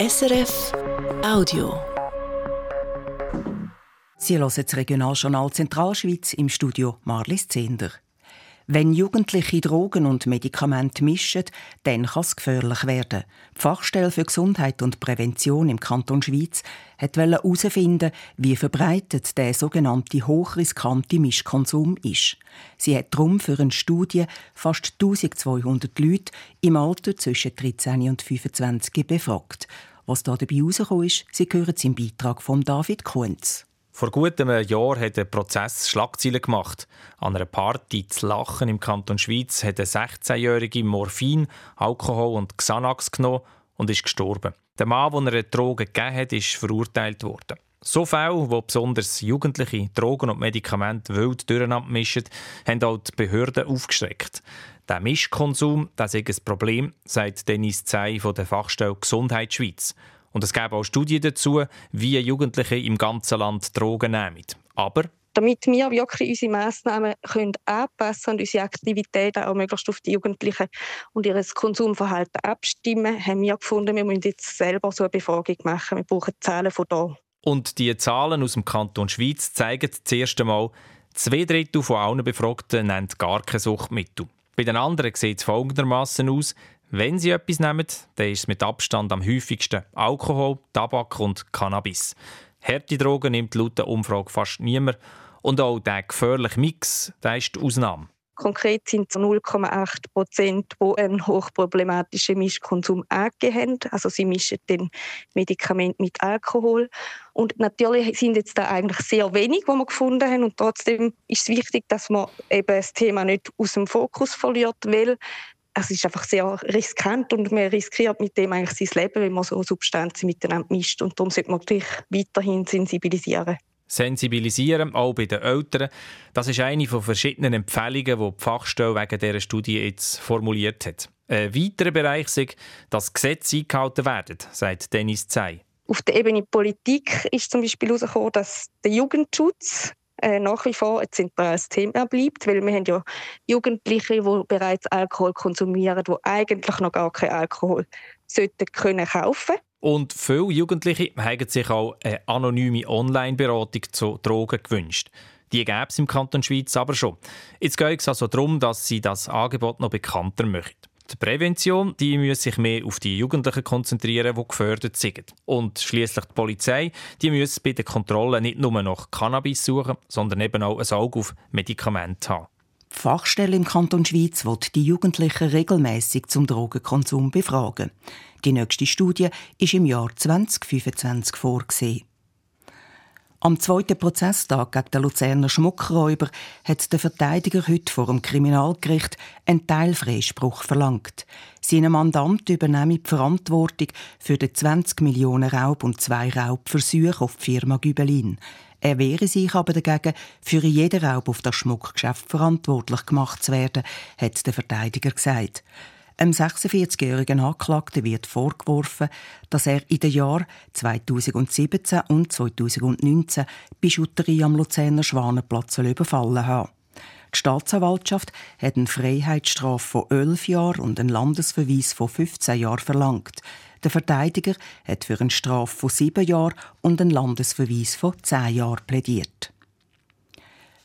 SRF Audio. Sie hören das Regionaljournal Zentralschweiz im Studio Marlis Zender. Wenn Jugendliche Drogen und Medikamente mischen, dann kann es gefährlich werden. Die Fachstelle für Gesundheit und Prävention im Kanton Schweiz hat herausfinden, wie verbreitet der sogenannte hochriskante Mischkonsum ist. Sie hat darum für eine Studie fast 1200 Leute im Alter zwischen 13 und 25 befragt. Was da dabei herausgekommen ist, Sie hören es im Beitrag von David Kunz. Vor gut einem Jahr hat der Prozess Schlagzeilen gemacht. An einer Party zu Lachen im Kanton Schweiz hat eine 16-jährige Morphin, Alkohol und Xanax genommen und ist gestorben. Der Mann, der er Drogen gegeben hat, ist verurteilt worden. So Fälle, wo besonders Jugendliche Drogen und Medikamente wild durcheinander mischen, haben auch die Behörden aufgeschreckt. Der Mischkonsum das ist ein Problem, sagt Dennis Zey von der Fachstelle Gesundheit Schweiz. Und es gäbe auch Studien dazu, wie Jugendliche im ganzen Land Drogen nehmen. Aber damit wir wirklich unsere Massnahmen können anpassen und unsere Aktivitäten auch möglichst auf die Jugendlichen und ihr Konsumverhalten abstimmen, haben wir gefunden, wir müssen jetzt selber so eine Befragung machen. Wir brauchen Zahlen von da. Und die Zahlen aus dem Kanton Schweiz zeigen das erste Mal, zwei Drittel von allen Befragten nennen gar keine Suchtmittel. Bei den anderen sieht es folgendermaßen aus. Wenn Sie etwas nehmen, dann ist es mit Abstand am häufigsten Alkohol, Tabak und Cannabis. Harte Drogen nimmt laut der Umfrage fast niemand. Und auch der gefährliche Mix der ist die Ausnahme. Konkret sind es 0,8 Prozent, die einen hochproblematischen Mischkonsum angegeben haben. Also sie mischen den Medikament mit Alkohol. Und natürlich sind jetzt da eigentlich sehr wenig, die wir gefunden haben. Und trotzdem ist es wichtig, dass man eben das Thema nicht aus dem Fokus verliert, weil es ist einfach sehr riskant und man riskiert mit dem eigentlich sein Leben, wenn man so Substanzen miteinander mischt. Und darum sollte man natürlich weiterhin sensibilisieren. Sensibilisieren, auch bei den Eltern. Das ist eine von verschiedenen Empfehlungen, die die Fachstelle wegen dieser Studie jetzt formuliert hat. Ein weiterer Bereich ist, dass Gesetze eingehalten werden, sagt Dennis Zey. Auf der Ebene Politik ist zum Beispiel herausgekommen, dass der Jugendschutz äh, nach wie vor ein zentrales Thema bleibt, weil wir haben ja Jugendliche, die bereits Alkohol konsumieren, die eigentlich noch gar keinen Alkohol sollten können kaufen. Und viele Jugendliche haben sich auch eine anonyme Online-Beratung zu Drogen gewünscht. Die gäbe es im Kanton Schweiz aber schon. Jetzt geht es also darum, dass sie das Angebot noch bekannter machen. Die Prävention die muss sich mehr auf die Jugendlichen konzentrieren, die gefördert sind. Und schließlich die Polizei die muss bei der Kontrolle nicht nur nach Cannabis suchen, sondern eben auch ein Auge auf Medikamente haben. Die Fachstelle im Kanton Schweiz wird die Jugendlichen regelmäßig zum Drogenkonsum befragen. Die nächste Studie ist im Jahr 2025 vorgesehen. Am zweiten Prozesstag gegen den Luzerner Schmuckräuber hat der Verteidiger heute vor dem Kriminalgericht einen Teilfreispruch verlangt. Seine Mandant übernehme die Verantwortung für den 20 Millionen Raub und zwei Raubversuche auf die Firma Gübelin. Er wehre sich aber dagegen, für jeden Raub auf das Schmuckgeschäft verantwortlich gemacht zu werden, hat der Verteidiger gesagt. Einem 46-jährigen Anklagten wird vorgeworfen, dass er in den Jahren 2017 und 2019 Bijouterie am Luzerner Schwanenplatz überfallen hat. Die Staatsanwaltschaft hat eine Freiheitsstrafe von 11 Jahren und einen Landesverweis von 15 Jahren verlangt. Der Verteidiger hat für eine Strafe von 7 Jahren und einen Landesverweis von 10 Jahren plädiert.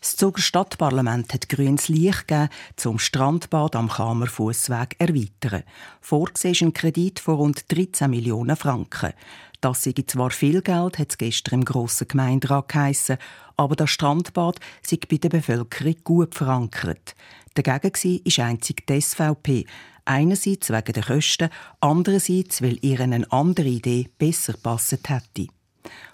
Das Zuger Stadtparlament hat grünes Licht gegeben, zum Strandbad am Kamer Fussweg erweitern. Vorgesehen ist ein Kredit von rund 13 Millionen Franken. Das sei zwar viel Geld, hat es gestern im grossen Gemeinderat geheissen, aber das Strandbad sei bei der Bevölkerung gut verankert. Dagegen war einzig die SVP. Einerseits wegen der Kosten, andererseits, weil ihr eine andere Idee besser gepasst hätte.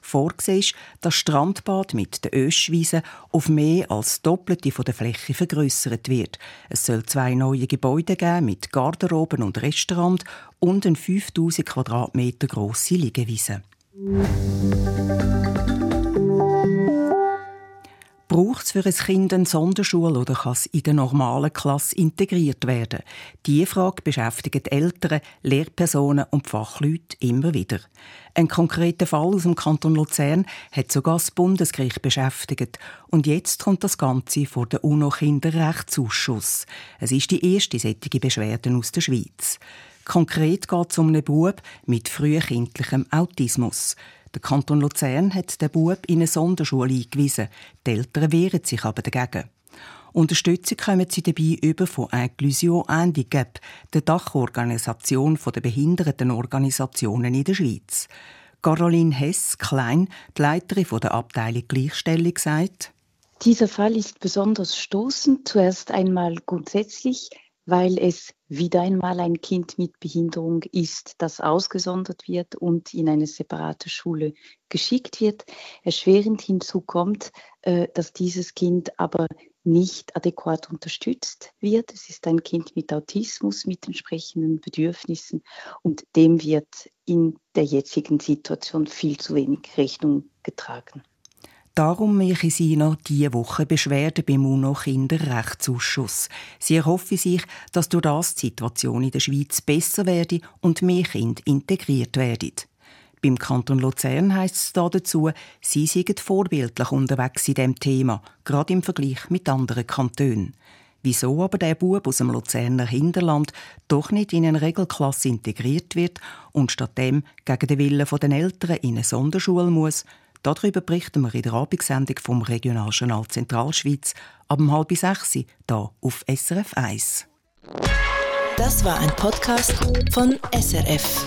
Vorgesehen ist, das Strandbad mit den Öschwiesen auf mehr als Doppelte von der Fläche vergrößert wird. Es soll zwei neue Gebäude geben mit Garderoben und Restaurant und eine 5000 Quadratmeter grosse Liegewiese. Braucht es für ein Kind eine Sonderschule oder kann es in der normalen Klasse integriert werden? Diese Frage beschäftigt Eltern, Lehrpersonen und Fachleute immer wieder. Ein konkreter Fall aus dem Kanton Luzern hat sogar das Bundesgericht beschäftigt. Und jetzt kommt das Ganze vor den UNO-Kinderrechtsausschuss. Es ist die erste solche Beschwerde aus der Schweiz. Konkret geht es um einen Bub mit frühkindlichem Autismus. Der Kanton Luzern hat den Bub in eine Sonderschule eingewiesen. Die Eltern wehren sich aber dagegen. Unterstützung kommen sie dabei über von Inclusion Handicap, der Dachorganisation der Behindertenorganisationen in der Schweiz. Caroline Hess-Klein, die Leiterin der Abteilung Gleichstellung, sagt, dieser Fall ist besonders stoßend. Zuerst einmal grundsätzlich, weil es wieder einmal ein Kind mit Behinderung ist, das ausgesondert wird und in eine separate Schule geschickt wird. Erschwerend hinzu kommt, äh, dass dieses Kind aber nicht adäquat unterstützt wird. Es ist ein Kind mit Autismus, mit entsprechenden Bedürfnissen und dem wird in der jetzigen Situation viel zu wenig Rechnung getragen. Darum mache sie noch diese Woche Beschwerden beim UNO-Kinderrechtsausschuss. Sie erhoffe sich, dass durch das die Situation in der Schweiz besser werde und mehr Kinder integriert werden. Beim Kanton Luzern heisst es da dazu, sie seien vorbildlich unterwegs in diesem Thema, gerade im Vergleich mit anderen Kantonen. Wieso aber der Bub aus dem Luzerner Hinterland doch nicht in eine Regelklasse integriert wird und stattdem gegen den Willen der Eltern in eine Sonderschule muss, Darüber berichten wir in der Abendsendung vom Regionaljournal Zentralschweiz ab halb sechs hier auf SRF 1. Das war ein Podcast von SRF.